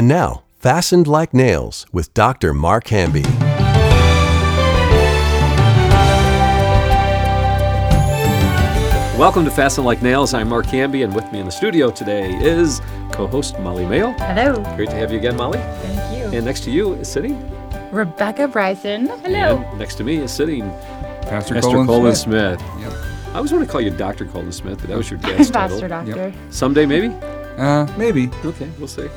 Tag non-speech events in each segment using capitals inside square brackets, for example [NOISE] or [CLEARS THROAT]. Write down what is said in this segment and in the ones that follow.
And now, Fastened Like Nails with Dr. Mark Hamby. Welcome to Fasten Like Nails. I'm Mark Hamby, and with me in the studio today is co-host Molly Mayo. Hello. Great to have you again, Molly. Thank you. And next to you is sitting. Rebecca Bryson. Hello. And next to me is sitting Pastor, Pastor Colin, Colin Smith. Smith. Yep. I always want to call you Dr. Colin Smith, but that was your [LAUGHS] dad's Pastor title. Doctor. Someday, maybe. Uh, maybe. Okay, we'll see.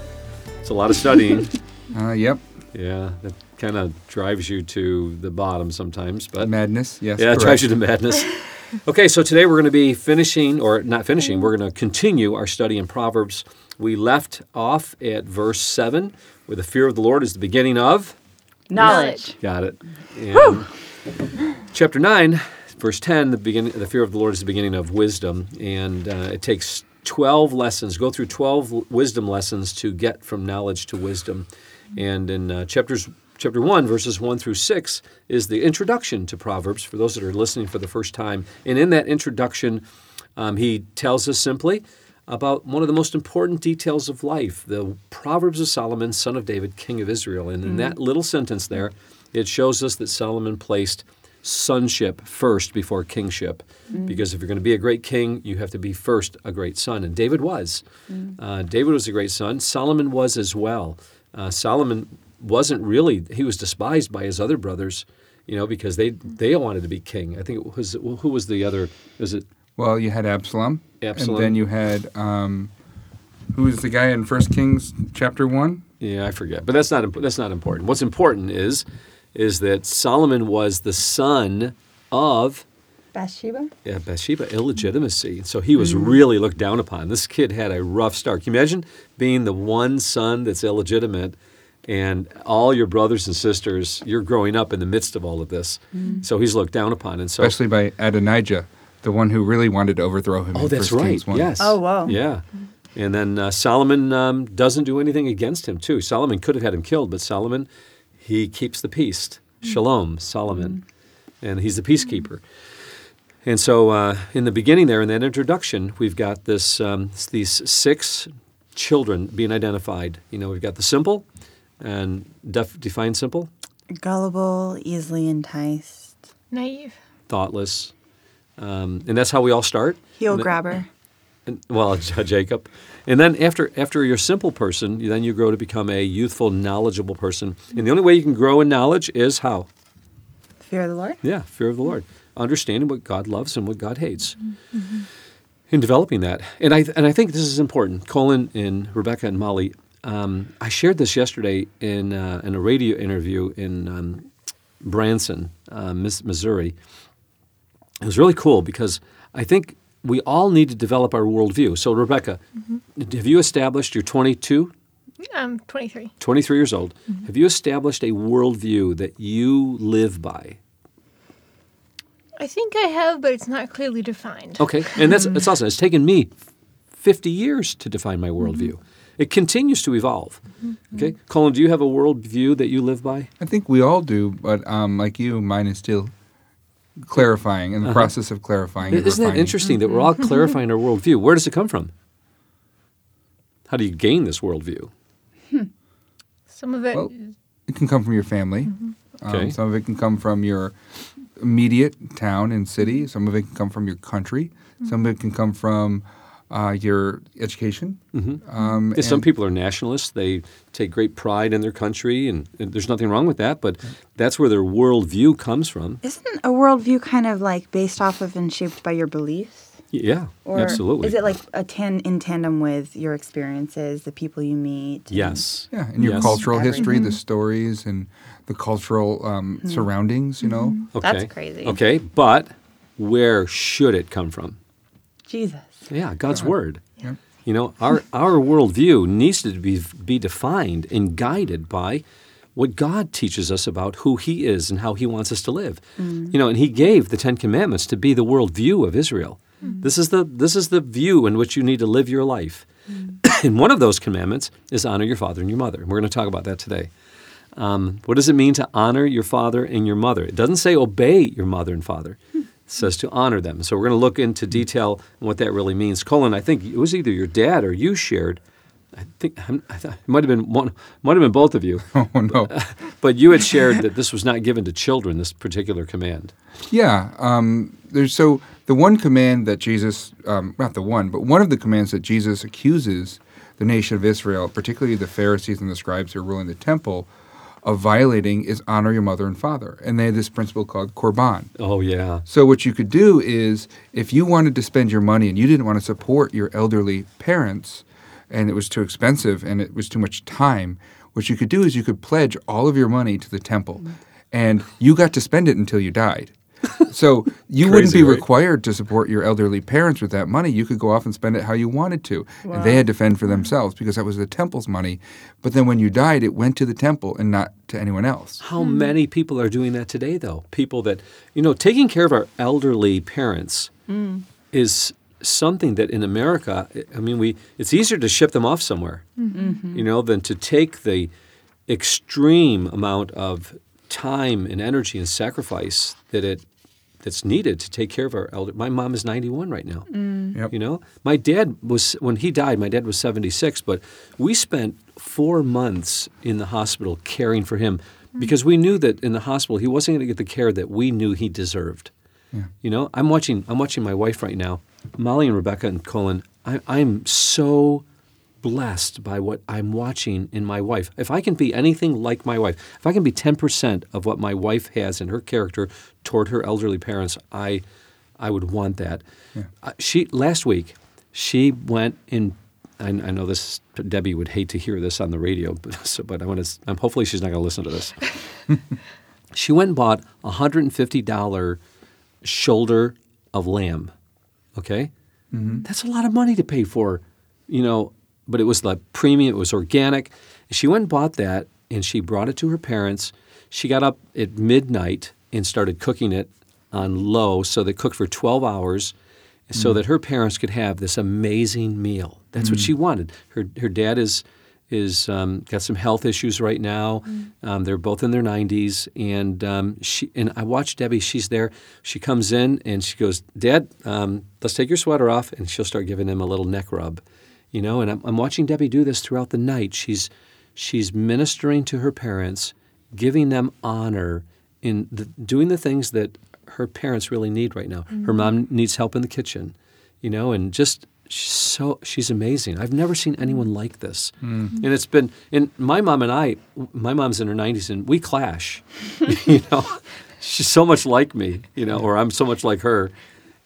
It's a lot of studying. [LAUGHS] Uh, yep. yeah, that kind of drives you to the bottom sometimes, but Madness. Yes. Yeah, it drives you to madness. [LAUGHS] okay, so today we're going to be finishing, or not finishing, we're going to continue our study in Proverbs. We left off at verse 7, where the fear of the Lord is the beginning of. Knowledge. Got it. And chapter 9, verse 10, the, beginning, the fear of the Lord is the beginning of wisdom. And uh, it takes 12 lessons, go through 12 wisdom lessons to get from knowledge to wisdom. And in uh, chapters chapter 1 verses 1 through 6 is the introduction to proverbs for those that are listening for the first time. And in that introduction um, he tells us simply about one of the most important details of life the proverbs of solomon son of david king of israel. And in that little sentence there it shows us that solomon placed sonship first before kingship. Because if you're going to be a great king you have to be first a great son and david was. Uh, david was a great son. Solomon was as well. Uh, solomon wasn't really he was despised by his other brothers you know because they they wanted to be king. I think it was who was the other was it? Well, you had Absalom. Absalom. And then you had um, who was the guy in First Kings chapter one? yeah i forget. But that's not imp- that's not important. What's important is is that solomon was the son of Bathsheba. yeah, Bathsheba, illegitimacy. So he was really looked down upon. This kid had a rough start. Can you imagine being the one son that's illegitimate and all your brothers and sisters, you're growing up in the midst of all of this. So he's looked down upon. And so Especially by Adonijah, the one who really wanted to overthrow him. Oh, in that's First right. Kings 1. Yes. Oh, wow. Yeah. And then uh, Solomon um, doesn't do anything against him, too. Solomon could have had him killed, but Solomon, he keeps the peace. Shalom, Solomon. And he's the peacekeeper. And so uh, in the beginning there, in that introduction, we've got this um, these six children being identified. You know, we've got the simple, and def- define simple, Gullible, easily enticed. Naive. thoughtless. Um, and that's how we all start. Heel And the- grabber. And, well, [LAUGHS] Jacob. And then after after you're a simple person, then you grow to become a youthful, knowledgeable person. And the only way you can grow in knowledge is how? Fear of the Lord. Yeah, fear of the Lord, understanding what God loves and what God hates. In developing that, and I and I think this is important. Colin and Rebecca and Molly, um, I shared this yesterday in uh, in a radio interview in um, Branson, uh, Miss- Missouri. It was really cool because I think we all need to develop our worldview. So, Rebecca, mm-hmm. have you established? You're 22, I'm 23. 23 years old. Mm-hmm. Have you established a worldview that you live by? I think I have, but it's not clearly defined. Okay, and that's that's mm. awesome. It's taken me 50 years to define my worldview. Mm-hmm. It continues to evolve. Okay, Colin, do you have a worldview that you live by? I think we all do, but um, like you, mine is still clarifying in the process of clarifying. Uh-huh. Isn't that interesting that we're all clarifying our worldview? Where does it come from? How do you gain this worldview? Some of it, Well, It can come from your family. Okay. Um, some of it can come from your immediate town and city. Some of it can come from your country. Some of it can come from uh, your education. Um, Yeah, some people are nationalists. They take great pride in their country, and, and there's nothing wrong with that. But that's where their worldview comes from. Isn't a worldview kind of like based off of and shaped by your beliefs? Yeah, Or absolutely. Is it like a tan- in tandem with your experiences, the people you meet? and- yes. Yeah, and your Yes. cultural history, the stories, and the cultural um, surroundings. You know, Okay. That's crazy. Okay, but where should it come from? Jesus. Yeah, God's word. Yeah. You know, our our worldview needs to be be defined and guided by what God teaches us about who He is and how He wants us to live. Mm. You know, and He gave the Ten Commandments to be the worldview of Israel. Mm. This is the this is the view in which you need to live your life. Mm. [COUGHS] and one of those commandments is honor your father and your mother. And we're going to talk about that today. Um, what does it mean to honor your father and your mother? It doesn't say obey your mother and father. Says to honor them. So we're going to look into detail what that really means. Colin, I think it was either your dad or you shared I think I'm- I thought it might have been one, might have been both of you, [LAUGHS] Oh no. [LAUGHS] but you had shared that this was not given to children. This particular command. Yeah. Um, there's so the one command that Jesus, um, not the one, but one of the commands that Jesus accuses the nation of Israel, particularly the Pharisees and the scribes who are ruling the temple, of violating is honor your mother and father. And they had this principle called korban. Oh yeah. So what you could do is, if you wanted to spend your money and you didn't want to support your elderly parents, and it was too expensive and it was too much time, what you could do is you could pledge all of your money to the temple, mm. and you got to spend it until you died. So you [LAUGHS] wouldn't be right? required to support your elderly parents with that money. You could go off and spend it how you wanted to, and they had to fend for themselves because that was the temple's money. But then when you died, it went to the temple and not to anyone else. How many people are doing that today, though? People that, you know, taking care of our elderly parents mm. is something that in America, I mean, we it's easier to ship them off somewhere, mm-hmm. you know, than to take the extreme amount of time and energy and sacrifice that it that's needed to take care of our elder. My mom is 91 right now. Mm. Yep. You know, my dad was when he died. My dad was 76, but we spent four months in the hospital caring for him mm. because we knew that in the hospital he wasn't going to get the care that we knew he deserved. You know, I'm watching. I'm watching my wife right now, Molly and Rebecca and Colin. I, I'm so blessed by what I'm watching in my wife. If I can be anything like my wife, if I can be 10% of what my wife has in her character toward her elderly parents, I, I would want that. Uh, she last week, she went in. I, I know this Debbie would hate to hear this on the radio, [LAUGHS] but, so, but I want to. I'm hopefully she's not going to listen to this. [LAUGHS] she went and bought a hundred and fifty dollar shoulder of lamb. Okay, that's a lot of money to pay for, you know. But it was the premium. It was organic. She went and bought that, and she brought it to her parents. She got up at midnight and started cooking it on low, so they cooked for twelve hours, so that her parents could have this amazing meal. That's what she wanted. Her her dad is is um, got some health issues right now. Um, they're both in their 90s, and um, she and I watched Debbie. She's there. She comes in and she goes, "Dad, um, let's take your sweater off," and she'll start giving him a little neck rub, you know. And I'm, I'm watching Debbie do this throughout the night. She's she's ministering to her parents, giving them honor in the, doing the things that her parents really need right now. Her mm-hmm. mom needs help in the kitchen, you know, and just she's so she's amazing. I've never seen anyone mm-hmm. like this, mm. and it's been. And my mom and I, my mom's in her nineties, and we clash. [LAUGHS] you know, [LAUGHS] she's so much like me, you know, or I'm so much like her.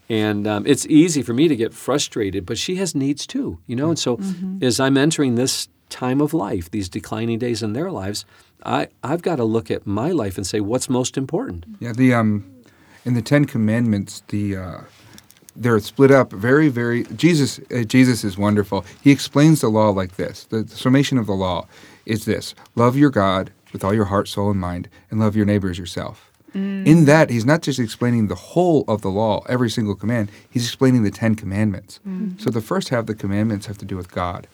And um, it's easy for me to get frustrated, but she has needs too, you know. And so, as I'm entering this time of life, these declining days in their lives, I I've got to look at my life and say what's most important. Yeah, the um, in the Ten Commandments, the uh, they're split up very, very. Jesus, uh, Jesus is wonderful. He explains the law like this: the, the summation of the law is this: love your God with all your heart, soul, and mind, and love your neighbor as yourself. Mm. In that, he's not just explaining the whole of the law, every single command. He's explaining the Ten Commandments. Mm-hmm. So the first half of the commandments have to do with God,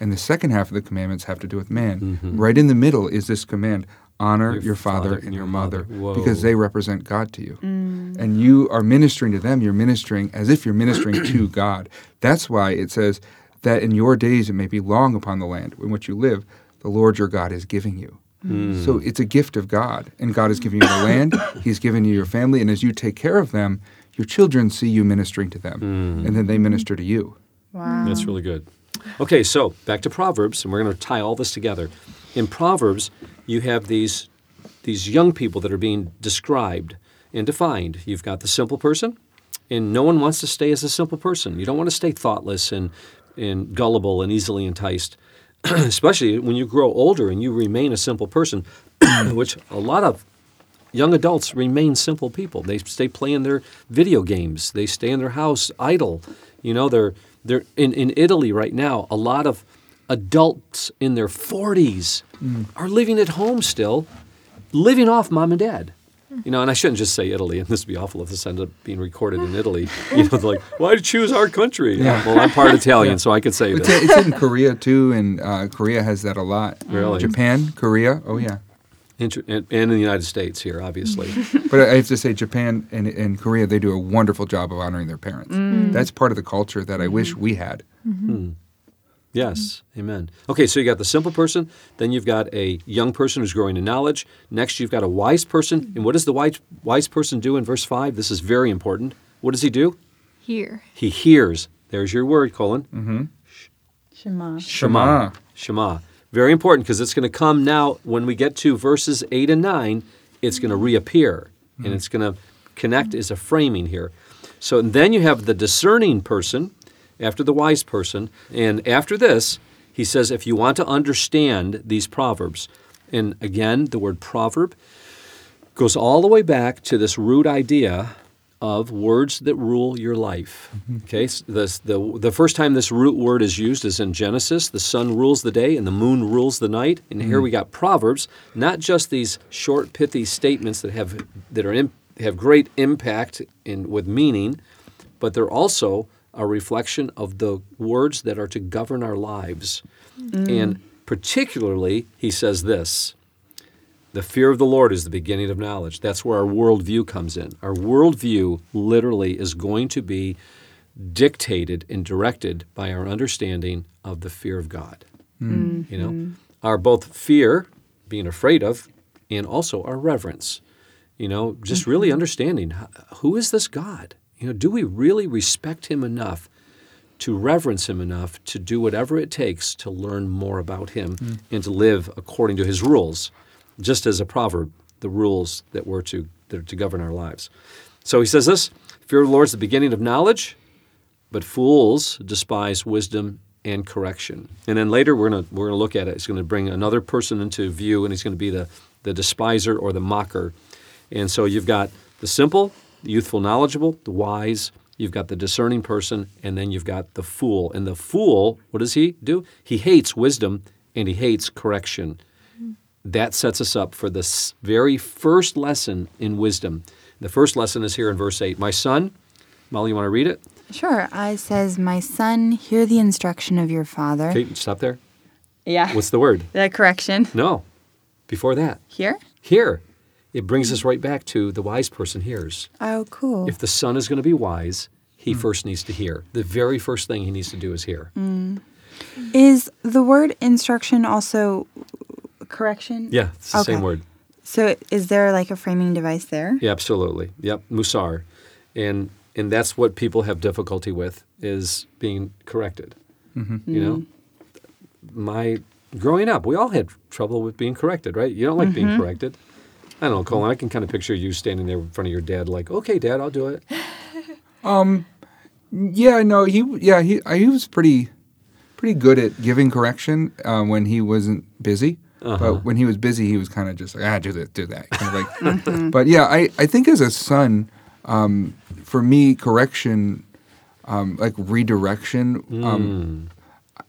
and the second half of the commandments have to do with man. Mm-hmm. Right in the middle is this command: honor Your your, father, father and your mother, Whoa. because they represent God to you. Mm. And you are ministering to them, you're ministering as if you're ministering to [CLEARS THROAT] God. That's why it says that in your days it may be long upon the land in which you live, the Lord your God is giving you. Mm. So it's a gift of God. And God has given you the [COUGHS] land, He's given you your family, and as you take care of them, your children see you ministering to them. Mm. And then they minister to you. Wow. That's really good. Okay, so back to Proverbs, and we're going to tie all this together. In Proverbs, you have these these young people that are being described and defined. You've got the simple person, and no one wants to stay as a simple person. You don't want to stay thoughtless and and gullible and easily enticed, [CLEARS THROAT] especially when you grow older and you remain a simple person, [CLEARS THROAT] which a lot of young adults remain simple people. They stay playing their video games. They stay in their house idle. You know, they're they're in, in Italy right now. A lot of adults in their 40s mm. are living at home still, living off mom and dad. You know, and I shouldn't just say Italy, and this would be awful if this ended up being recorded in Italy. You know, like, [LAUGHS] why'd you choose our country? Well, I'm part Italian, so I could say It's, this. it's in Korea too, and uh, Korea has that a lot. Really? Japan, Korea, oh yeah. Inter- and, and in the United States here, obviously. [LAUGHS] But I have to say, Japan and, and Korea, they do a wonderful job of honoring their parents. Mm. That's part of the culture that I mm-hmm. wish we had. Hmm. Yes, amen. Okay, so you got the simple person, then you've got a young person who's growing in knowledge. Next, you've got a wise person. And what does the wise, wise person do in verse 5? This is very important. What does he do? Here. He hears. There's your word, Colin. Mm-hmm. Shema. Shema. Shema. Very important because it's going to come now when we get to verses 8 and 9, it's going to reappear and mm-hmm. it's going to connect as a framing here. So and then you have the discerning person after the wise person. And after this, he says, if you want to understand these proverbs, and again, the word proverb goes all the way back to this root idea of words that rule your life. Mm-hmm. Okay, s- the, the, the first time this root word is used is in Genesis. The sun rules the day and the moon rules the night. And here mm. we got proverbs, not just these short, pithy statements that have that are in, have great impact in with meaning, but they're also a reflection of the words that are to govern our lives. Mm. And particularly, he says this. The fear of the Lord is the beginning of knowledge. That's where our worldview comes in. Our worldview literally is going to be dictated and directed by our understanding of the fear of God. Mm. You know, mm-hmm. our both fear, being afraid of, and also our reverence. You know, just mm-hmm. really understanding who is this God? You know, do we really respect Him enough to reverence Him enough to do whatever it takes to learn more about Him hmm. and to live according to His rules, just as a proverb, the rules that were to that are to govern our lives. So he says this: "Fear of the Lord is the beginning of knowledge, but fools despise wisdom and correction." And then later we're gonna we're gonna look at it. He's going to bring another person into view, and he's going to be the the despiser or the mocker. And so you've got the simple, the youthful, knowledgeable, the wise. You've got the discerning person, and then you've got the fool. And the fool, what does he do? He hates wisdom and he hates correction. That sets us up for the very first lesson in wisdom. The first lesson is here in verse 8. My son, Molly, you want to read it? Sure. I says, My son, hear the instruction of your father. Okay, stop there. Yeah. What's the word? the correction? No. Before that. Here? Here. It brings us right back to the wise person hears. Oh, cool. If the son is going to be wise, he mm. first needs to hear. The very first thing he needs to do is hear. Mm. Is the word instruction also correction? Yeah, it's the same word. So is there like a framing device there? Yeah, absolutely. Yep, musar. And and that's what people have difficulty with is being corrected. Mm-hmm. You know? My growing up, we all had trouble with being corrected, right? You don't like being mm-hmm. corrected. I don't know, Colin, I can kind of picture you standing there in front of your dad like, "Okay, dad, I'll do it." [LAUGHS] Yeah, no, he yeah he I, he was pretty pretty good at giving correction uh, when he wasn't busy. But when he was busy, he was kind of just like ah do this, do that. Kind of like, [LAUGHS] but yeah, I I think as a son, um, for me, correction, um, like redirection. Um,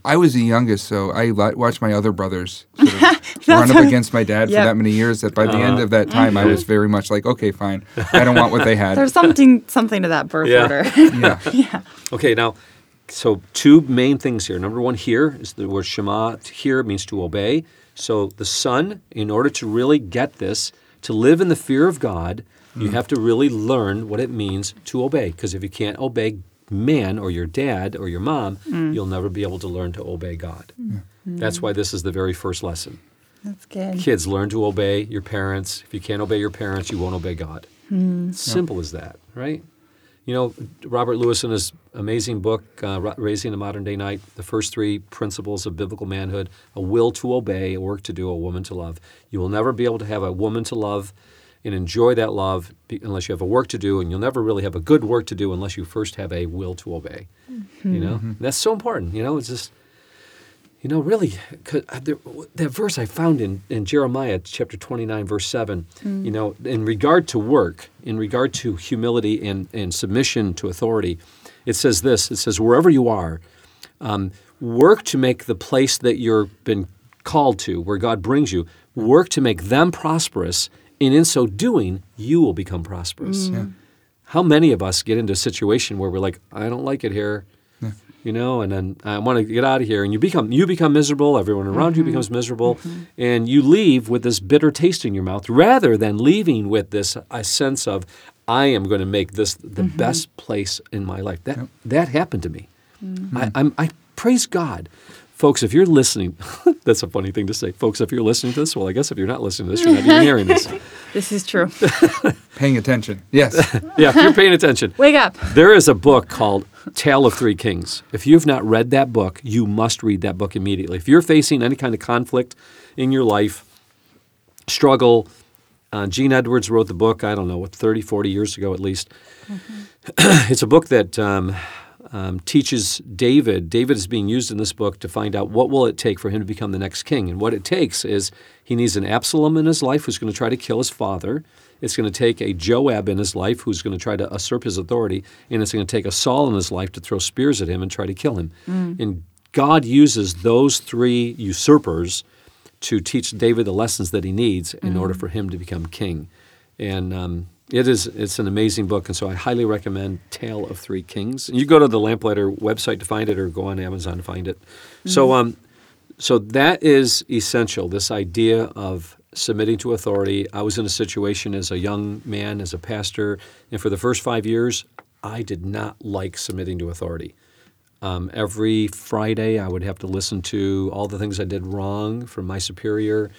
I was the youngest, so I li- watched my other brothers sort of [LAUGHS] run up against my dad Yep. for that many years. That by the end uh-huh. of that time, I was very much like, okay, fine, I don't want what they had. There's something something to that birth Yeah. order. [LAUGHS] yeah. yeah. Okay, now, so two main things here. Number one, here is the word Shema. Here means to obey. So the son, in order to really get this, to live in the fear of God, you mm. have to really learn what it means to obey. Because if you can't obey man or your dad or your mom, mm. you'll never be able to learn to obey God. Mm. That's why this is the very first lesson. That's good. Kids, learn to obey your parents. If you can't obey your parents, you won't obey God. Mm. Simple as that, right? You know, Robert Lewis in his amazing book, uh, Raising a Modern Day Knight, the first three principles of biblical manhood a will to obey, a work to do, a woman to love. You will never be able to have a woman to love and enjoy that love unless you have a work to do, and you'll never really have a good work to do unless you first have a will to obey. You know, And that's so important. You know, it's just you know, really, 'cause uh, there, that verse I found in, in Jeremiah chapter 29, verse 7, you know, in regard to work, in regard to humility and, and submission to authority, it says this it says, wherever you are, um, work to make the place that you've been called to, where God brings you, work to make them prosperous, and in so doing, you will become prosperous. Mm. How many of us get into a situation where we're like, I don't like it here, you know, and then I want to get out of here, and you become you become miserable. Everyone around you mm-hmm. becomes miserable, mm-hmm. and you leave with this bitter taste in your mouth, rather than leaving with this a sense of, I am going to make this the mm-hmm. best place in my life. That that happened to me. Mm. I, I'm, I praise God Folks, if you're listening, [LAUGHS] that's a funny thing to say. Folks, if you're listening to this, well, I guess if you're not listening to this, you're not even hearing this. [LAUGHS] This is true. [LAUGHS] Paying attention. Yes. Yeah, if you're paying attention. Wake up. There is a book called Tale of Three Kings. If you've not read that book, you must read that book immediately. If you're facing any kind of conflict in your life, struggle, uh, Gene Edwards wrote the book, I don't know, what, 30, 40 years ago at least. [CLEARS THROAT] it's a book that um, um, teaches David. David is being used in this book to find out what will it take for him to become the next king. And what it takes is he needs an Absalom in his life who's going to try to kill his father. It's going to take a Joab in his life who's going to try to usurp his authority. And it's going to take a Saul in his life to throw spears at him and try to kill him. And God uses those three usurpers to teach David the lessons that he needs in order for him to become king. And um, it is it's an amazing book, and so I highly recommend Tale of Three Kings. You go to the Lamplighter website to find it, or go on Amazon to find it. So um, so that is essential. This idea of submitting to authority. I was in a situation as a young man, as a pastor, and for the first five years, I did not like submitting to authority. Um, every Friday, I would have to listen to all the things I did wrong from my superior.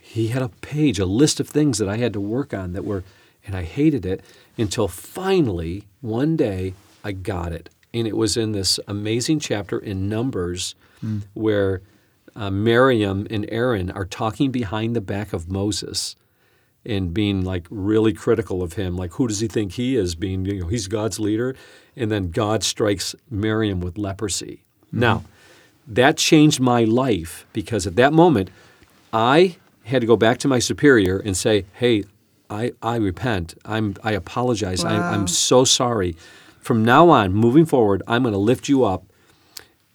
He had a page, a list of things that I had to work on that were, and I hated it until finally one day I got it. And it was in this amazing chapter in Numbers where uh, Miriam and Aaron are talking behind the back of Moses and being like really critical of him. Like, who does he think he is? Being, you know, he's God's leader. And then God strikes Miriam with leprosy. Now, that changed my life because at that moment, I had to go back to my superior and say, hey, I, I repent. I'm, I apologize. I, I'm so sorry. From now on, moving forward, I'm going to lift you up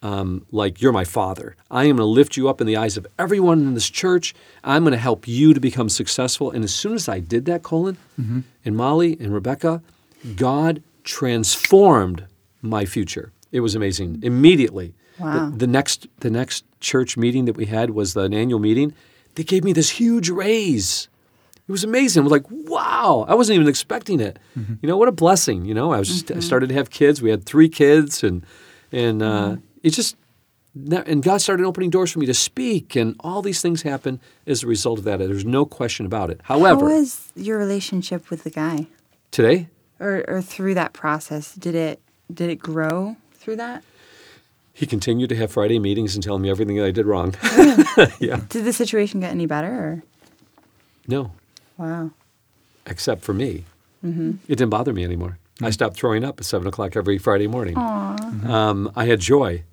um, like you're my father. I am going to lift you up in the eyes of everyone in this church. I'm going to help you to become successful. And as soon as I did that, Colin, and Molly and Rebecca, God transformed my future. It was amazing. Immediately, Wow. the, the next the next church meeting that we had was an annual meeting. They gave me this huge raise. It was amazing. I was like, wow, I wasn't even expecting it. Mm-hmm. You know, what a blessing. You know, I was just, I mm-hmm. started to have kids. We had three kids, and and uh, mm-hmm. it just and God started opening doors for me to speak, and all these things happen as a result of that. There's no question about it. How However, was your relationship with the guy, today, or or through that process? Did it did it grow through that? he continued to have Friday meetings and tell me everything that I did wrong. [LAUGHS] [LAUGHS] yeah, Did the situation get any better? Or? no, Wow. except for me. It didn't bother me anymore. I stopped throwing up at seven o'clock every Friday morning. Um, I had joy.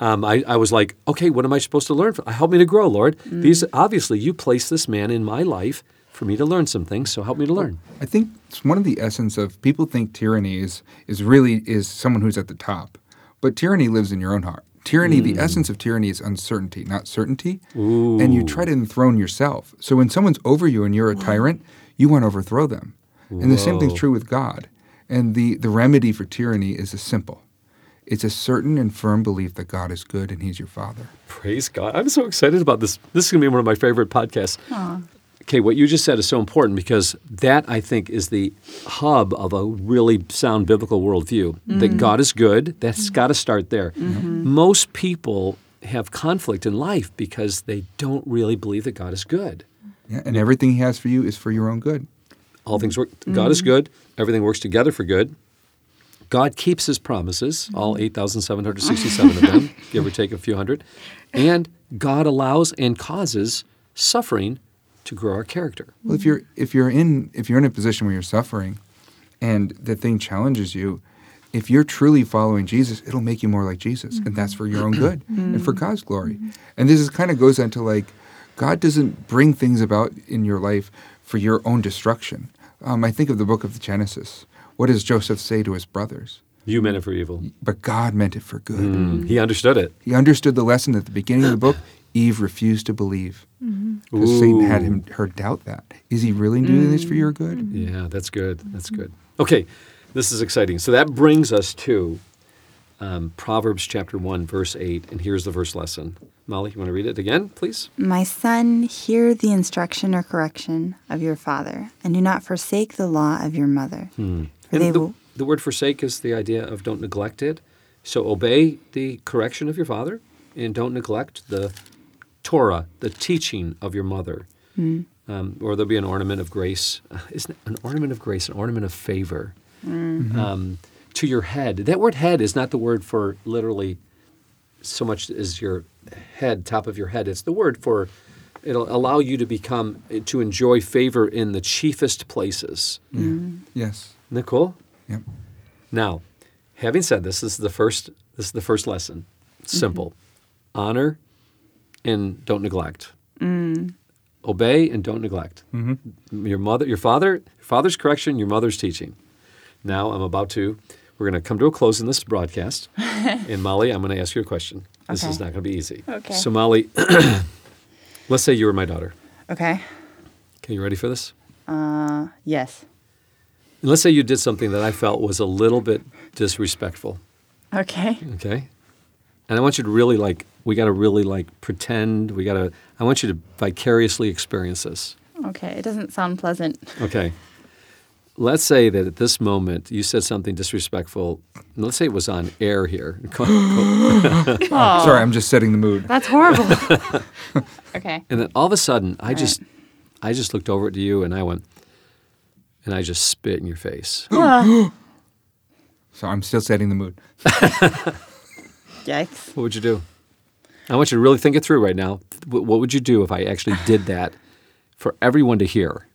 Um, I, I was like, okay, what am I supposed to learn? From? Help me to grow, Lord. These obviously you placed this man in my life for me to learn some things, so help me to learn. I think it's one of the essence of people think tyranny is is really is someone who's at the top, but tyranny lives in your own heart. Tyranny, the hmm. essence of tyranny is uncertainty, not certainty. And you try to enthrone yourself. So when someone's over you and you're a tyrant, you want to overthrow them. And the same thing's true with God. And the, the remedy for tyranny is a simple. It's a certain and firm belief that God is good and He's your Father. Praise God. I'm so excited about this. This is going to be one of my favorite podcasts. Okay, what you just said is so important because that, I think, is the hub of a really sound biblical worldview that mm-hmm. God is good. That's mm-hmm. got to start there. Mm-hmm. Most people have conflict in life because they don't really believe that God is good. Yeah, and everything He has for you is for your own good. All things work. God is good. Everything works together for good. God keeps His promises, all 8,767 of them, [LAUGHS] give or take a few hundred. And God allows and causes suffering to grow our character. Well, if you're if you're in if you're in a position where you're suffering, and the thing challenges you, if you're truly following Jesus, it'll make you more like Jesus, and that's for your own mm-hmm. good and for mm-hmm. God's glory. Mm-hmm. And this is kind of goes into like, God doesn't bring things about in your life for your own destruction. Um, I think of the book of the Genesis. What does Joseph say to his brothers? You meant it for evil. But God meant it for good. Mm. He understood it. He understood the lesson at the beginning of the book. Eve refused to believe mm-hmm. because Satan had him her doubt that. Is he really doing this for your good? Mm-hmm. Yeah, that's good. That's mm-hmm. good. Okay, this is exciting. So that brings us to um, Proverbs chapter 1, verse 8. And here's the verse lesson. Molly, you want to read it again, please? My son, hear the instruction or correction of your father, and do not forsake the law of your mother. Hmm. For And they the, will. the word forsake is the idea of don't neglect it. So obey the correction of your father. and don't neglect the Torah, the teaching of your mother. Um, or there'll be an ornament of grace. Uh, [SIGHS] Isn't it an ornament of grace, an ornament of favor um, to your head? That word head is not the word for literally so much as your head, top of your head. It's the word for it'll allow you to become, to enjoy favor in the chiefest places. Yes. Isn't that cool? Yep. Now, having said this, this is the first. This is the first lesson. Simple, honor, and don't neglect. Obey and don't neglect. Your mother, your father, your father's correction, your mother's teaching. Now I'm about to. We're going to come to a close in this broadcast. [LAUGHS] and Molly, I'm going to ask you a question. This is not going to be easy. Okay. So Molly, [CLEARS THROAT] let's say you were my daughter. Okay. Okay, you ready for this? Uh, yes. And let's say you did something that I felt was a little bit disrespectful. Okay. Okay. And I want you to really like, we got to really like pretend, we got to, I want you to vicariously experience this. Okay. It doesn't sound pleasant. Okay. Let's say that at this moment you said something disrespectful. Let's say it was on air here. [LAUGHS] Sorry, I'm just setting the mood. That's horrible. [LAUGHS] okay. And then all of a sudden, I just, I just looked over at you and I went, and I just spit in your face. [GASPS] [GASPS] So I'm still setting the mood. [LAUGHS] Yikes. What would you do? I want you to really think it through right now. What would you do if I actually [SIGHS] did that for everyone to hear?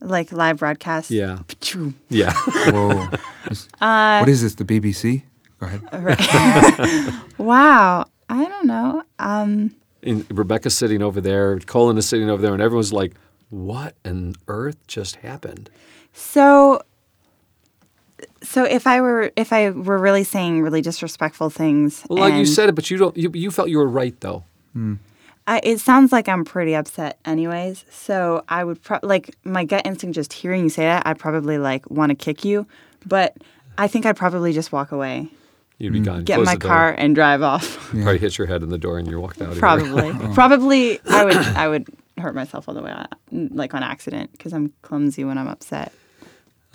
Like live broadcast. Yeah. Pachoo. Yeah. Whoa. [LAUGHS] Is- what is this? The BBC? Go ahead. [LAUGHS] [LAUGHS] Wow. I don't know. Um, and Rebecca's sitting over there, Colin is sitting over there, and everyone's like, "What on earth just happened?" so so if I were if I were really saying really disrespectful things, Well, like you said it, but you don't. You, you felt you were right though. Hmm. I, it sounds like I'm pretty upset, anyways. So I would pro- like my gut instinct just hearing you say that. I'd probably like want to kick you, but I think I'd probably just walk away, You'd be hmm. gone. get Close my car, and drive off. [LAUGHS] Probably hit your head in the door, and you're walked out. of here. Probably, [LAUGHS] probably I would I would hurt myself all the way on, like on accident because I'm clumsy when I'm upset.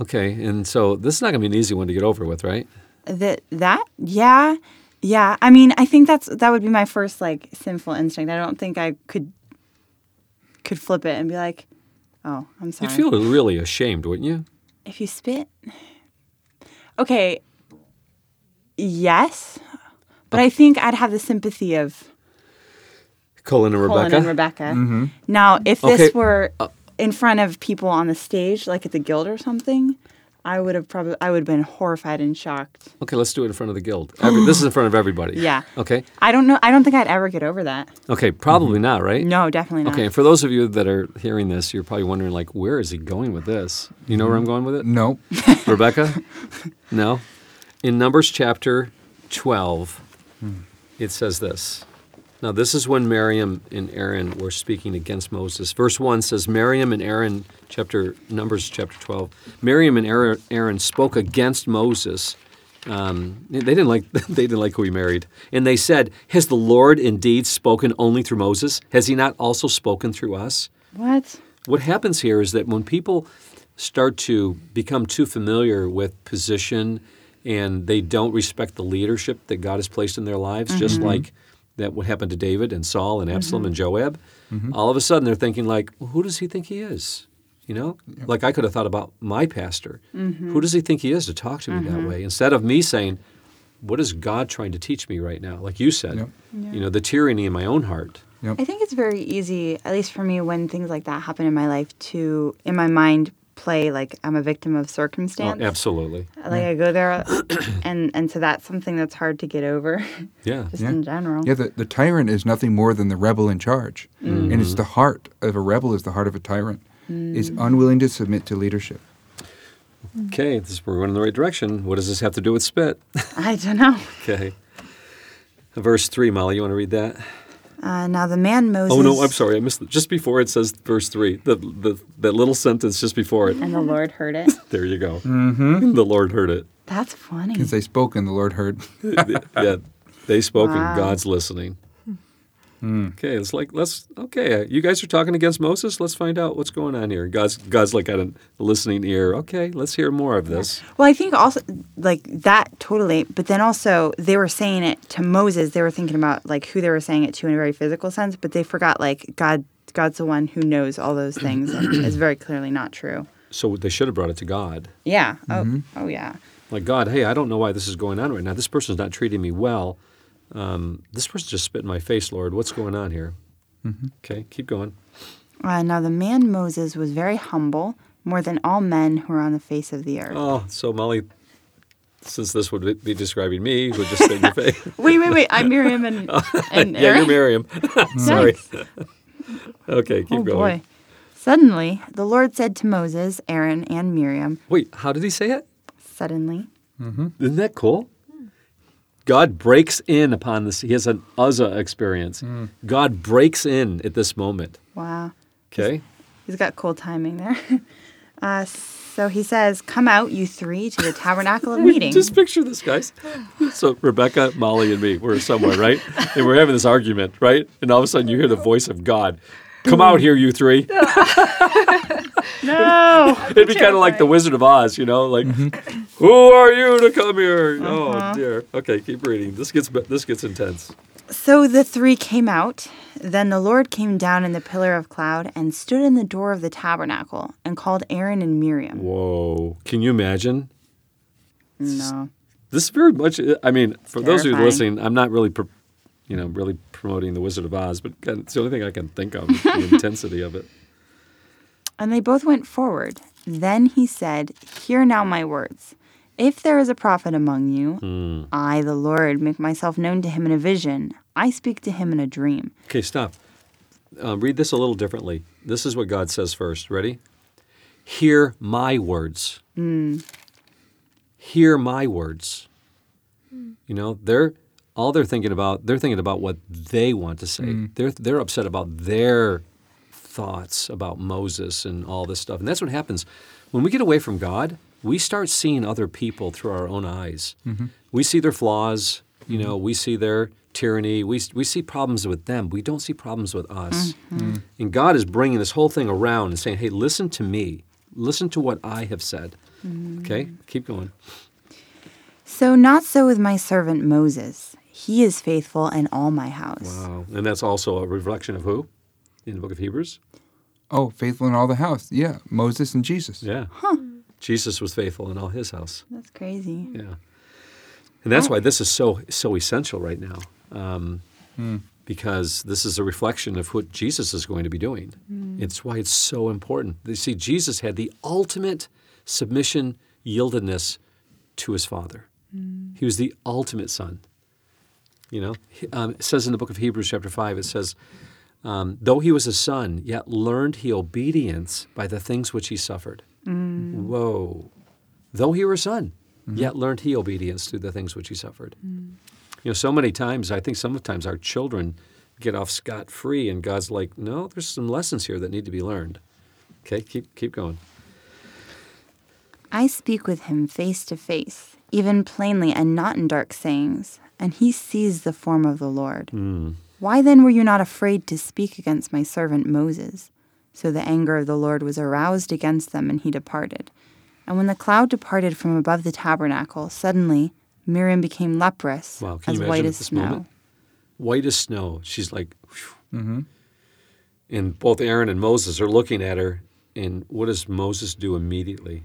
Okay, and so this is not going to be an easy one to get over with, right? That that yeah yeah. I mean, I think that's that would be my first like sinful instinct. I don't think I could could flip it and be like, oh, I'm sorry. You'd feel really ashamed, wouldn't you? if you spit. Okay. Yes, but I think I'd have the sympathy of Colin and Rebecca. Colin Rebecca. and Rebecca. Mm-hmm. Now, if this Okay, were uh, in front of people on the stage, like at the guild or something, I would have probably I would have been horrified and shocked. Okay, let's do it in front of the guild. Every, this is in front of everybody. [GASPS] Yeah. Okay. I don't know. I don't think I'd ever get over that. Okay. Probably mm-hmm. not, right? No, definitely not. Okay, and for those of you that are hearing this, you're probably wondering, like, where is he going with this? You know where I'm mm. going with it? No. [LAUGHS] Rebecca? [LAUGHS] No? In Numbers chapter 12, hmm. it says this. Now, this is when Miriam and Aaron were speaking against Moses. Verse 1 says, Miriam and Aaron, chapter Numbers chapter 12, Miriam and Aaron, Aaron spoke against Moses. Um, they didn't like [LAUGHS] they didn't like who he married, and they said, "Has the Lord indeed spoken only through Moses? Has He not also spoken through us?" What? what happens here is that when people start to become too familiar with position and they don't respect the leadership that God has placed in their lives, just like that what happened to David and Saul and Absalom and mm-hmm. Joab, mm-hmm. all of a sudden they're thinking like, well, who does he think he is? You know, like I could have thought about my pastor. Mm-hmm. Who does he think he is to talk to me that way? Instead of me saying, what is God trying to teach me right now? Like you said, Yep. you know, the tyranny in my own heart. I think it's very easy, at least for me, when things like that happen in my life, to in my mind play like I'm a victim of Oh, circumstance. absolutely. Like I go there, [COUGHS] and and so that's something that's hard to get over, [LAUGHS] Yeah. just Yeah. in general. Yeah, the, the tyrant is nothing more than the rebel in charge. Mm. And it's the heart of a rebel is the heart of a tyrant. Is mm. unwilling to submit to leadership. Okay, this, we're going in the right direction. What does this have to do with spit? I don't know. [LAUGHS] Okay. Verse 3, Molly, you want to read that? Uh, now the man Moses. Oh, no, I'm sorry. I missed it. Just before it says verse 3, the, the, that little sentence just before it. And the Lord heard it. [LAUGHS] There you go. Mm-hmm. [LAUGHS] The Lord heard it. That's funny. Because they spoke and the Lord heard. [LAUGHS] yeah, they spoke Wow. and God's listening. Okay, it's like let's okay. You guys are talking against Moses. Let's find out what's going on here. God's God's like got a listening ear. Okay, let's hear more of this. Well, I think also like that totally, but then also they were saying it to Moses. They were thinking about like who they were saying it to in a very physical sense, but they forgot like God. God's the one who knows all those [CLEARS THROAT] things, and is very clearly not true. So they should have brought it to God. Yeah. Oh. Mm-hmm. Oh yeah. Like God, hey, I don't know why this is going on right now. This person's not treating me well. Um, this person just spit in my face, Lord. What's going on here? Okay, keep going. Uh, now the man Moses was very humble, more than all men who are on the face of the earth. Oh, so Molly, since this would be describing me, would just spit in your face. [LAUGHS] Wait, wait, wait! I'm Miriam and, [LAUGHS] and yeah, you're Miriam. [LAUGHS] Sorry. Okay, keep Oh going. boy! Suddenly, the Lord said to Moses, Aaron, and Miriam. Wait, how did he say it? Suddenly, Isn't that cool? God breaks in upon this. He has an Uzzah experience. God breaks in at this moment. wow! Okay. He's got cool timing there. [LAUGHS] Uh, so he says, "Come out, you three, to the tabernacle of [LAUGHS] meeting." Just picture this, guys. So Rebecca, Molly, and me, we're somewhere, right? And we're having this argument, right? And all of a sudden you hear the voice of God. Come out here, you three. [LAUGHS] no. It'd be kind of like the Wizard of Oz, you know, like, mm-hmm. [CLEARS THROAT] who are you to come here? Oh uh-huh. dear. Okay, keep reading. This gets this gets intense. So the three came out. Then the Lord came down in the pillar of cloud and stood in the door of the tabernacle and called Aaron and Miriam. Whoa! Can you imagine? No. This is very much. I mean, for those of you Terrifying. listening, I'm not really, pro- you know, really promoting the Wizard of Oz, but it's the only thing I can think of the [LAUGHS] intensity of it. And they both went forward. Then he said, Hear now my words. If there is a prophet among you, hmm. I, the Lord, make myself known to him in a vision. I speak to him in a dream. Okay, stop. Um, read this a little differently. This is what God says first. Ready? Hear my words. Hmm. Hear my words. Hmm. You know, they're all they're thinking about. They're thinking about what they want to say. Mm. They're they're upset about their thoughts about Moses and all this stuff. And that's what happens when we get away from God. We start seeing other people through our own eyes. Mm-hmm. We see their flaws. You mm-hmm. know, we see their tyranny. We we see problems with them. We don't see problems with us. Mm-hmm. Mm. And God is bringing this whole thing around and saying, "Hey, listen to me. Listen to what I have said." Mm. Okay, keep going. So, not so with my servant Moses. He is faithful in all my house. Wow, and that's also a reflection of who in the book of Hebrews. Oh, faithful in all the house. Yeah, Moses and Jesus. Yeah, Jesus was faithful in all his house. That's crazy. Yeah, and that's why this is so so essential right now, um, hmm. because this is a reflection of what Jesus is going to be doing. Hmm. It's why it's so important. You see, Jesus had the ultimate submission, yieldedness to his Father. Hmm. He was the ultimate Son. You know, um, it says in the book of Hebrews, chapter five, it says, um, "Though he was a son, yet learned he obedience by the things which he suffered." Whoa! Though he were a son, yet learned he obedience through the things which he suffered. You know, so many times, I think sometimes our children get off scot free, and God's like, no, there's some lessons here that need to be learned. Okay, keep keep going. I speak with him face to face, even plainly and not in dark sayings, and he sees the form of the Lord. Hmm. Why then were you not afraid to speak against my servant Moses? So the anger of the Lord was aroused against them, and he departed. And when the cloud departed from above the tabernacle, suddenly Miriam became leprous, Wow, can as you white as this snow. moment? White as snow. She's like, whew. Mm-hmm. and both Aaron and Moses are looking at her, and what does Moses do immediately?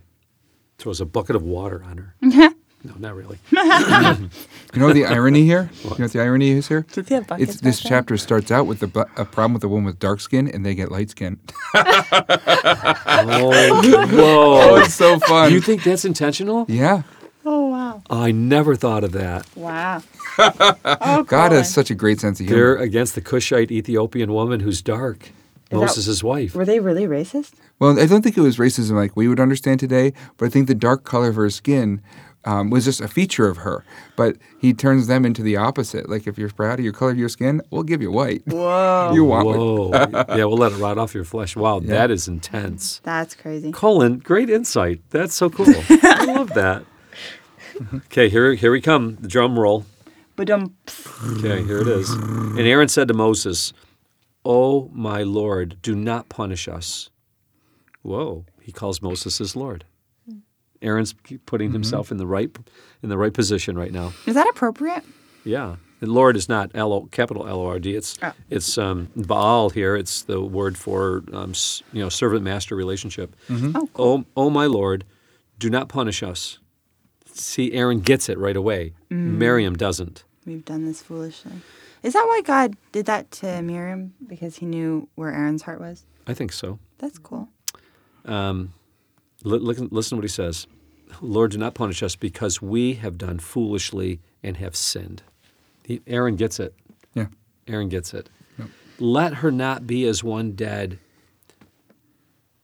Throws a bucket of water on her. [LAUGHS] no, not really. [LAUGHS] You know the irony here? You know what the irony is here? Did they have buckets It's, this back then? chapter starts out with the, bu- a problem with a woman with dark skin, and they get light skin. Oh, [LAUGHS] oh, [LAUGHS] whoa! it's so fun. Do you think that's intentional? yeah. Oh, wow. I never thought of that. Wow. oh, God has such a great sense of humor. They're humor. against the Cushite Ethiopian woman who's dark, that- Moses' wife. Were they really racist? Well, I don't think it was racism like we would understand today, but I think the dark color of her skin um, was just a feature of her. But he turns them into the opposite. Like if you're proud of your color of your skin, we'll give you white. Whoa. you want white. Whoa! [LAUGHS] yeah, we'll let it rot off your flesh. Wow, that is intense. That's crazy. Colin, great insight. That's so cool. I [LAUGHS] love that. Okay, here here we come. The drum roll. But um, Okay, here it is. And Aaron said to Moses, "Oh my Lord, do not punish us." Whoa, he calls Moses his Lord. Aaron's putting himself in the right in the right position right now. is that appropriate? Yeah, and Lord is not L O capital L O R D. It's Oh. it's um, Baal here. It's the word for um, s- you know servant master relationship. Oh, Oh, oh my Lord, do not punish us. See, Aaron gets it right away. Miriam doesn't. We've done this foolishly. Is that why God did that to Miriam? Because he knew where Aaron's heart was? I think so. That's cool. Um, li- listen, listen to what he says. Lord, do not punish us because we have done foolishly and have sinned. He, Aaron gets it. Yeah. Aaron gets it. Let her not be as one dead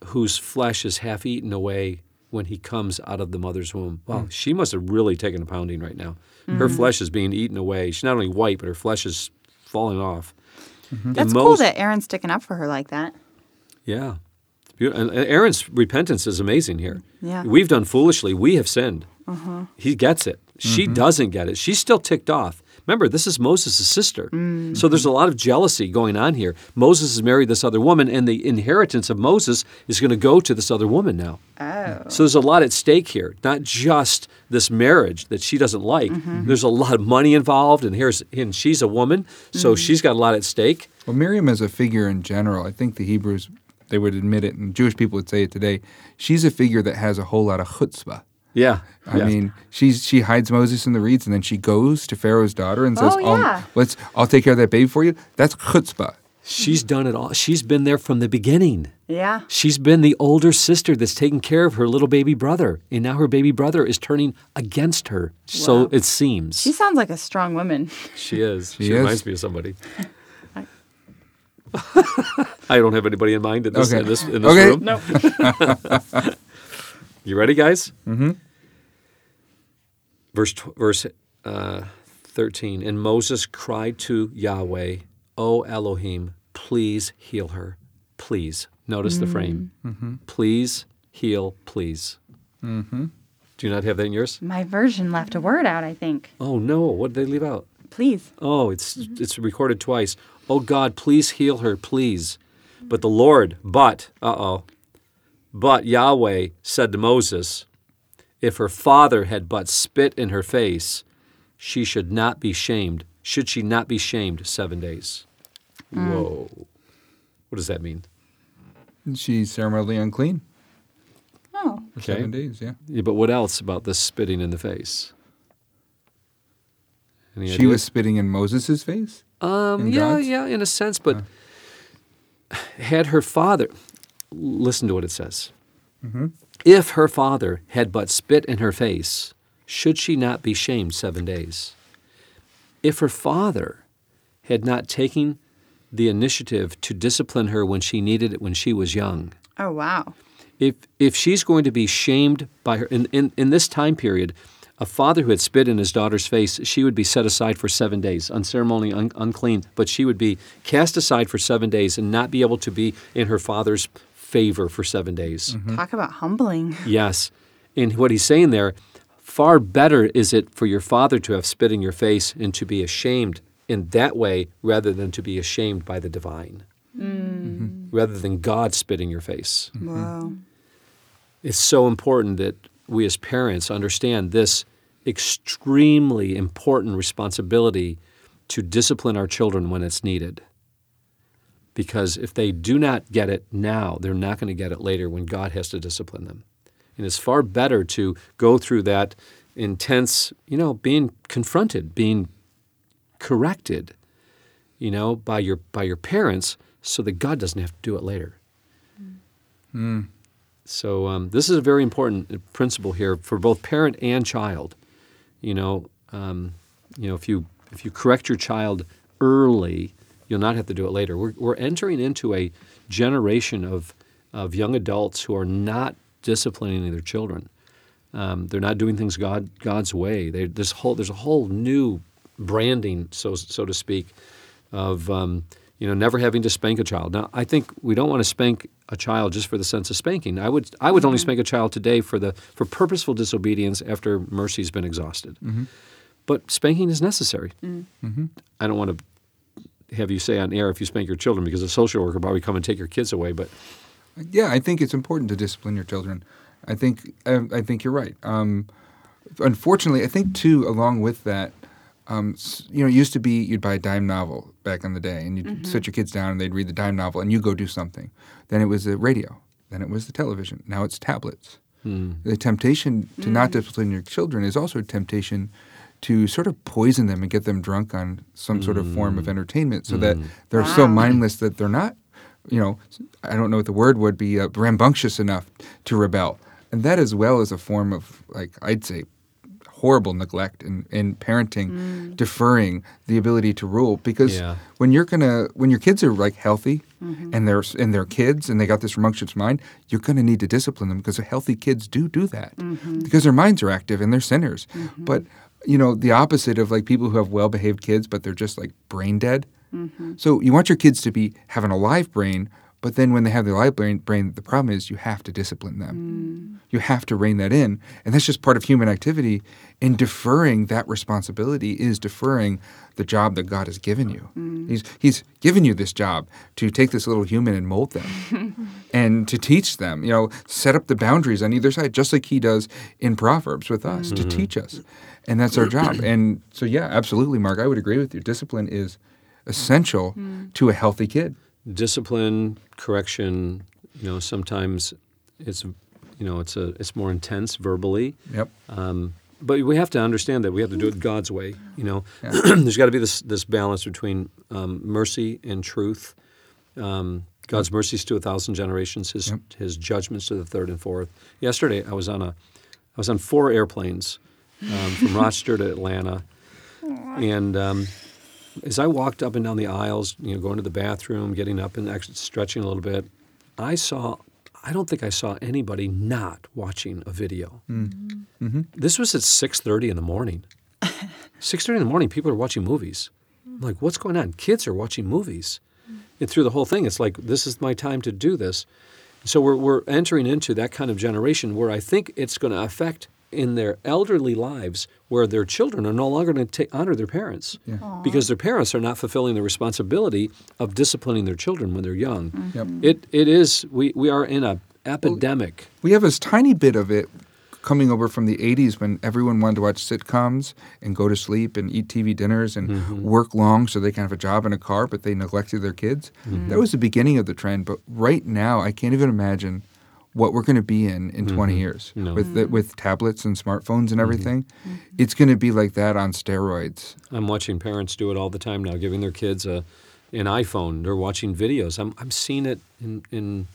whose flesh is half eaten away when he comes out of the mother's womb. Wow, mm. she must have really taken a pounding right now. Mm-hmm. Her flesh is being eaten away. She's not only white, but her flesh is falling off. Mm-hmm. And That's cool that Aaron's sticking up for her like that. yeah. Aaron's repentance is amazing here. Yeah. We've done foolishly. We have sinned. He gets it. She Mm-hmm. doesn't get it. She's still ticked off. Remember, this is Moses' sister. Mm-hmm. So there's a lot of jealousy going on here. Moses has married this other woman, and the inheritance of Moses is going to go to this other woman now. Oh. So there's a lot at stake here, not just this marriage that she doesn't like. Mm-hmm. There's a lot of money involved, and here's and she's a woman, so Mm-hmm. she's got a lot at stake. Well, Miriam as a figure in general, I think the Hebrews they would admit it, and Jewish people would say it today. She's a figure that has a whole lot of chutzpah. Yeah, I yeah. mean, she's she hides Moses in the reeds, and then she goes to Pharaoh's daughter and says, Oh, I'll, yeah. "Let's I'll take care of that baby for you." That's chutzpah. she's done it all. She's been there from the beginning. Yeah. She's been the older sister that's taking care of her little baby brother, and now her baby brother is turning against her. So it seems She sounds like a strong woman. she is. She, She is. reminds me of somebody. [LAUGHS] I don't have anybody in mind in this Okay. in this, in this Okay. room. No. [LAUGHS] You ready, guys? Mm-hmm. Verse verse uh, thirteen. And Moses cried to Yahweh, "O Elohim, please heal her, please." Notice the frame. Please heal, please. Mm-hmm. Do you not have that in yours? My version left a word out, I think. Oh no! What did they leave out? Please. Oh, it's it's recorded twice. Oh God, please heal her, please. But the Lord, but uh oh, but Yahweh said to Moses, if her father had but spit in her face, she should not be shamed. Should she not be shamed seven days? Whoa. What does that mean? She's ceremonially unclean Oh. for Okay. seven days. Yeah, Yeah, but what else about this spitting in the face? Any she ideas? was spitting in Moses' face. Um, in yeah, God's? yeah, in a sense, but had her father, listen to what it says. If her father had but spit in her face, should she not be shamed seven days? If her father had not taken the initiative to discipline her when she needed it when she was young, Oh, wow. if if she's going to be shamed by her in, in, in this time period, a father who had spit in his daughter's face, she would be set aside for seven days, unceremonially un, unclean, but she would be cast aside for seven days and not be able to be in her father's favor for seven days. Mm-hmm. Talk about humbling. [LAUGHS] Yes. And what he's saying there, far better is it for your father to have spit in your face and to be ashamed in that way rather than to be ashamed by the divine. Mm. Mm-hmm. Rather than God spit in your face mm-hmm. Whoa. it's so important that we as parents understand this extremely important responsibility to discipline our children when it's needed. Because if they do not get it now, they're not going to get it later when God has to discipline them. And it's far better to go through that intense, you know, being confronted, being corrected, you know, by your by your parents so that God doesn't have to do it later. So um, this is a very important principle here for both parent and child. You know, um, you know, if you if you correct your child early, you'll not have to do it later. We're we're entering into a generation of of young adults who are not disciplining their children. Um, they're not doing things God God's way. They, this whole there's a whole new branding, so so to speak, of um, you know never having to spank a child. Now, I think we don't want to spank a child just for the sense of spanking. I would I would only mm-hmm. spank a child today for the for purposeful disobedience after mercy's been exhausted. Mm-hmm. but spanking is necessary. Mm. Mm-hmm. I don't want to have you say on air if you spank your children because a social worker will probably come and take your kids away. But Yeah, I think it's important to discipline your children. I think I, I think you're right. Um, unfortunately, I think too, along with that, um, you know, it used to be you'd buy a dime novel back in the day, and you'd mm-hmm. sit your kids down and they'd read the dime novel, and you go do something. Then it was the radio. Then it was the television. Now it's tablets. Hmm. The temptation to not mm. discipline your children is also a temptation to sort of poison them and get them drunk on some sort of form of hmm. entertainment, so that hmm. they're so mindless that they're not you know, I don't know what the word would be, uh, rambunctious enough to rebel. And that as well is a form of, like, I'd say, horrible neglect in, in parenting, mm. deferring the ability to rule. Because Yeah. when you're gonna, when your kids are like healthy mm-hmm. and they're and they're kids and they got this rambunctious mind, you're gonna need to discipline them because healthy kids do do that mm-hmm. because their minds are active and they're sinners. Mm-hmm. But you know, the opposite of like people who have well behaved kids, but they're just like brain dead. So you want your kids to be having a live brain, but then when they have the live brain, brain, the problem is you have to discipline them. Mm. You have to rein that in, and that's just part of human activity. And deferring that responsibility is deferring the job that God has given you. Mm. He's He's given you this job to take this little human and mold them, [LAUGHS] and to teach them. You know, set up the boundaries on either side, just like He does in Proverbs with us to mm-hmm. teach us, and that's our job. [CLEARS THROAT] And so, yeah, absolutely, Mark, I would agree with you. Discipline is essential mm. to a healthy kid. Discipline, correction, you know, sometimes it's you know it's a it's more intense verbally. Yep. Um, but we have to understand that we have to do it God's way. You know, [CLEARS THROAT] there's got to be this this balance between um, mercy and truth. Um, God's mercies to a thousand generations. His Yep. His judgments to the third and fourth. Yesterday, I was on a I was on four airplanes um, from [LAUGHS] Rochester to Atlanta, and um, as I walked up and down the aisles, you know, going to the bathroom, getting up and actually stretching a little bit, I saw. I don't think I saw anybody not watching a video. Mm. Mm-hmm. Mm-hmm. This was at six thirty in the morning. [LAUGHS] Six thirty in the morning, people are watching movies. I'm like, what's going on? Kids are watching movies. Mm. And through the whole thing, it's like this is my time to do this. So we're we're entering into that kind of generation where I think it's going to affect in their elderly lives where their children are no longer going to honor their parents because their parents are not fulfilling the responsibility of disciplining their children when they're young. Mm-hmm. Yep. It it is we, we are in a epidemic. We have this tiny bit of it coming over from the 80s when everyone wanted to watch sitcoms and go to sleep and eat TV dinners and mm-hmm. work long so they can have a job and a car, but they neglected their kids. Mm-hmm. That was the beginning of the trend. But right now, I can't even imagine what we're going to be in in 20 years No. with the, with tablets and smartphones and everything. It's going to be like that on steroids. I'm watching parents do it all the time now, giving their kids a an iPhone. They're watching videos. I'm I'm seeing it in in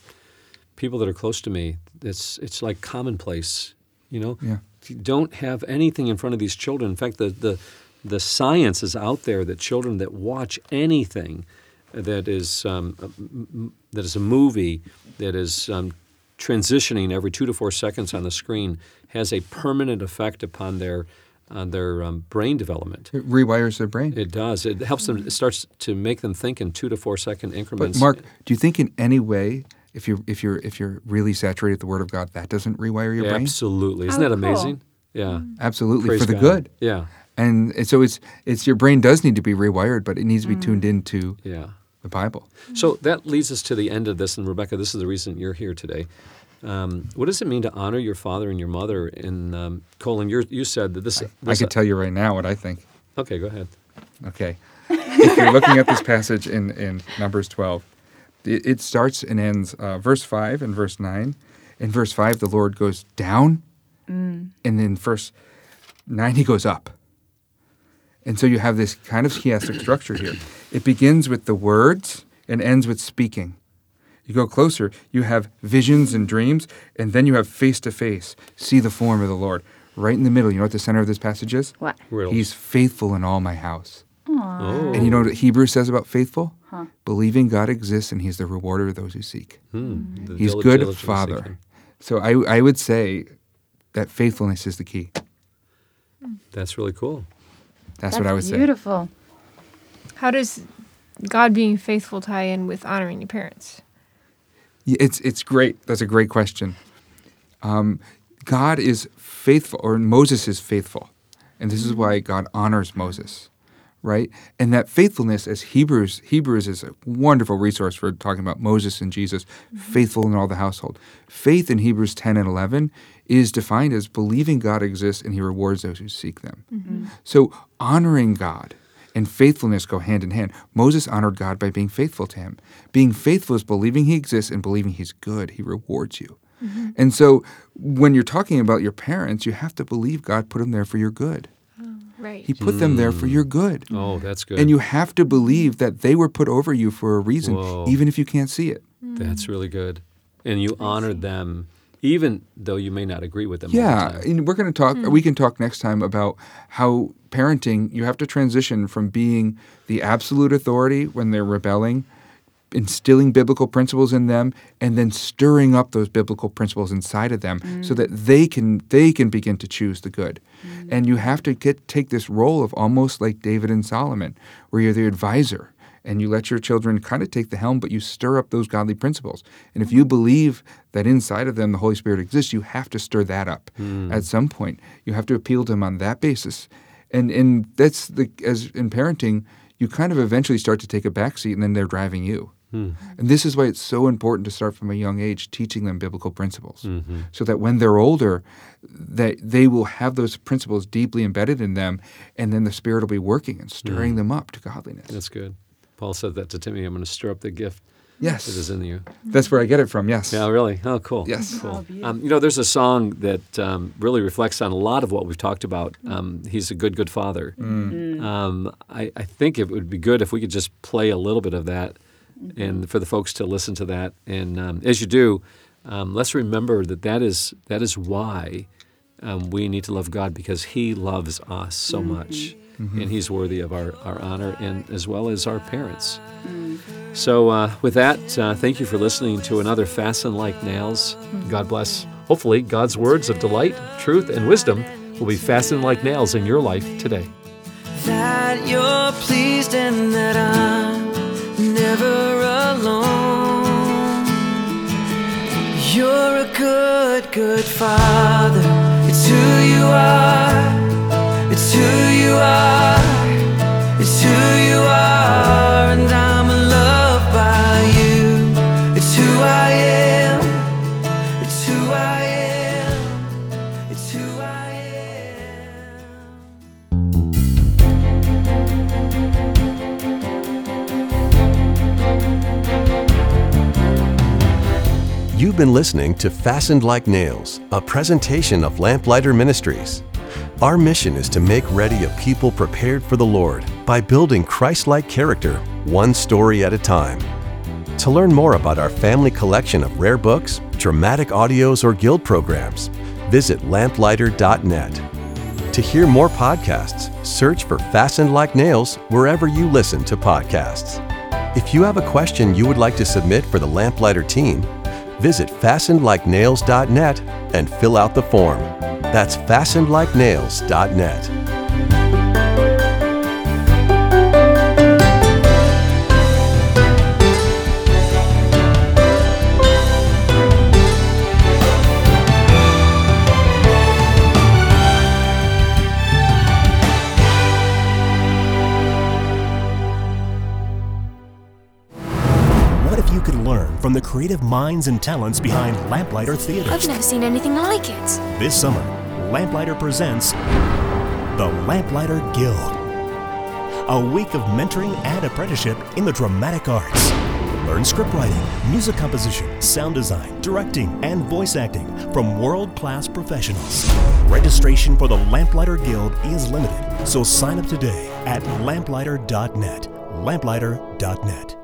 people that are close to me. It's it's like commonplace. You know, Yeah. You don't have anything in front of these children. In fact, the the the science is out there that children that watch anything that is um, m- m- that is a movie that is um, transitioning every two to four seconds on the screen has a permanent effect upon their on their um, brain development. It rewires their brain. It does. It helps them. It starts to make them think in two to four second increments. But increments. Mark, do you think in any way, if you're if you're if you're really saturated with the Word of God, that doesn't rewire your brain? absolutely, isn't Oh, that cool. amazing? Yeah, mm-hmm. Absolutely, Praise for the God. good. Yeah, And and so it's it's your brain does need to be rewired, but it needs to be tuned mm. into yeah. The Bible. So that leads us to the end of this. And Rebecca, this is the reason you're here today. Um, what does it mean to honor your father and your mother? And um, Colin, you you said that this. I this could tell you right now what I think. Okay, go ahead. Okay, if you're looking at this passage in in Numbers 12, it, it starts and ends uh, verse five and verse nine. In verse five, the Lord goes down, and in verse nine, he goes up. And so you have this kind of chiastic structure here. It begins with the words and ends with speaking. You go closer, you have visions and dreams, and then you have face to face, see the form of the Lord. Right in the middle, you know what the center of this passage is? What? Riddles. He's faithful in all my house. Oh, And you know what Hebrews says about faithful? Huh. Believing God exists and He's the rewarder of those who seek. hmm, He's dil- good diligently Father. seeking. So I, I would say that faithfulness is the key. That's really cool. That's, what I would say. beautiful. How does God being faithful tie in with honoring your parents? Yeah, It's it's great. That's a great question. Um, God is faithful, or Moses is faithful, And this is why God honors Moses, right? And that faithfulness, as Hebrews, Hebrews is a wonderful resource for talking about Moses and Jesus, mm-hmm. faithful in all the household. Faith in Hebrews 10 and 11 is defined as believing God exists and he rewards those who seek them. Mm-hmm. So honoring God and faithfulness go hand in hand. Moses honored God by being faithful to him. Being faithful is believing he exists and believing he's good. He rewards you. Mm-hmm. And so when you're talking about your parents, you have to believe God put them there for your good. Right. He put them there for mm. your good. Oh, that's good. And you have to believe that they were put over you for a reason, Whoa. even if you can't see it. That's mm. really good. And you honored them, even though you may not agree with them. all the Yeah, time. and we're going to talk. Mm. We can talk next time about how parenting. You have to transition from being the absolute authority when they're rebelling, instilling biblical principles in them, and then stirring up those biblical principles inside of them, so mm. that they can they can begin to choose the good. Mm. And you have to get take this role of almost like David and Solomon, where you're the advisor. And you let your children kind of take the helm, but you stir up those godly principles. And if you mm. believe that inside of them the Holy Spirit exists, you have to stir that up at some point. You have to appeal to them on that basis. And and that's the as in parenting, you kind of eventually start to take a backseat and then they're driving you. And this is why it's so important to start from a young age teaching them biblical principles. So that when they're older, that they will have those principles deeply embedded in them and then the Spirit will be working and stirring them up to godliness. That's good. Paul said that to Timothy. I'm going to stir up the gift Yes. that is in you. That's where I get it from. Yes. Yeah, really? Oh, cool. Yes. Cool. Um, you know, there's a song that um, really reflects on a lot of what we've talked about. Um, he's a good, good father. Um, I, I think it would be good if we could just play a little bit of that and for the folks to listen to that. And um, as you do, um, let's remember that that is, that is why um, we need to love God because He loves us so much. And He's worthy of our, our honor and as well as our parents. So, uh, with that, uh, thank you for listening to another Fastened Like Nails. God bless. Hopefully, God's words of delight, truth, and wisdom will be fastened like nails in your life today. that you're pleased and that I'm never You're a good, good father. It's who you are. It's who you are. It's who you are. And I'm You've been listening to Fastened Like Nails, a presentation of Lamplighter Ministries. Our mission is to make ready a people prepared for the Lord by building Christ like character one story at a time. To learn more about our family collection of rare books, dramatic audios, or guild programs, visit lamplighter.net. To hear more podcasts, search for Fastened Like Nails wherever you listen to podcasts. If you have a question you would like to submit for the Lamplighter team, visit fastenedlikenails.net and fill out the form. That's fastenedlikenails.net. from the creative minds and talents behind Lamplighter Theater? I've never seen anything like it. This summer, Lamplighter presents the Lamplighter Guild. A week of mentoring and apprenticeship in the dramatic arts. Learn scriptwriting, music composition, sound design, directing, and voice acting from world class professionals. Registration for the Lamplighter Guild is limited, so sign up today at lamplighter.net. Lamplighter.net.